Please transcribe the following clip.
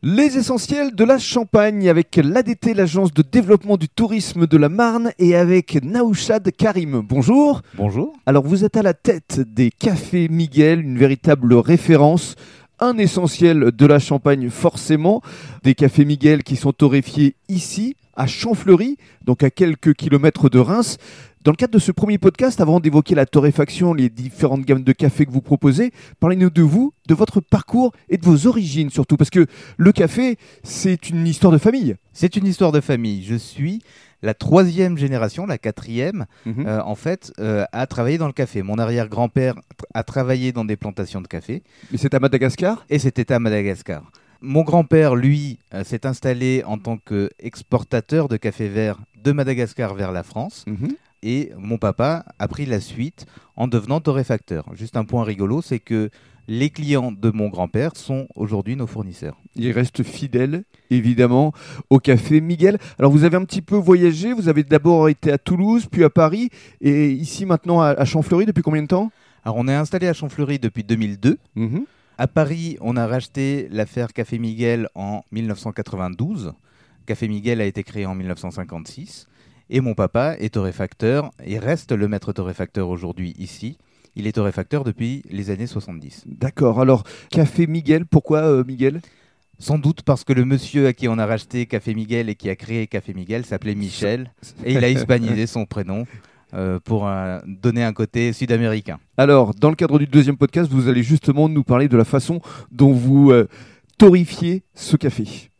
Les essentiels de la Champagne avec l'ADT, l'agence de développement du tourisme de la Marne, et avec Naouchad Karim. Bonjour. Bonjour. Alors vous êtes à la tête des cafés Miguel, une véritable référence. Un essentiel de la Champagne forcément, des cafés Miguel qui sont torréfiés ici, à Champfleury, donc à quelques kilomètres de Reims. Dans le cadre de ce premier podcast, avant d'évoquer la torréfaction, les différentes gammes de café que vous proposez, parlez-nous de vous, de votre parcours et de vos origines surtout, parce que le café, c'est une histoire de famille. C'est une histoire de famille. Je suis la troisième génération, la quatrième, Mhm. euh, en fait, euh, à travailler dans le café. Mon arrière-grand-père a travaillé dans des plantations de café Mais c'est à Madagascar? Et c'était à Madagascar. Mon grand-père, lui, euh, s'est installé en tant qu'exportateur de café vert de Madagascar vers la France. Mhm. Et mon papa a pris la suite en devenant torréfacteur. Juste un point rigolo, c'est que les clients de mon grand-père sont aujourd'hui nos fournisseurs. Il reste fidèle, évidemment, au café Miguel. Alors vous avez un petit peu voyagé, vous avez d'abord été à Toulouse, puis à Paris, et ici maintenant à, à Champfleury depuis combien de temps? Alors on est installé à Champfleury depuis 2002. Mhm. À Paris, on a racheté l'affaire Café Miguel en 1992. Café Miguel a été créé en 1956. Et mon papa est torréfacteur et reste le maître torréfacteur aujourd'hui ici. Il est torréfacteur depuis les années 70. D'accord, alors café Miguel, pourquoi euh, Miguel? Sans doute parce que le monsieur à qui on a racheté Café Miguel et qui a créé Café Miguel s'appelait Michel. Et il a hispanisé son prénom euh, pour euh, donner un côté sud-américain. Alors, dans le cadre du deuxième podcast, vous allez justement nous parler de la façon dont vous euh, torréfiez ce café.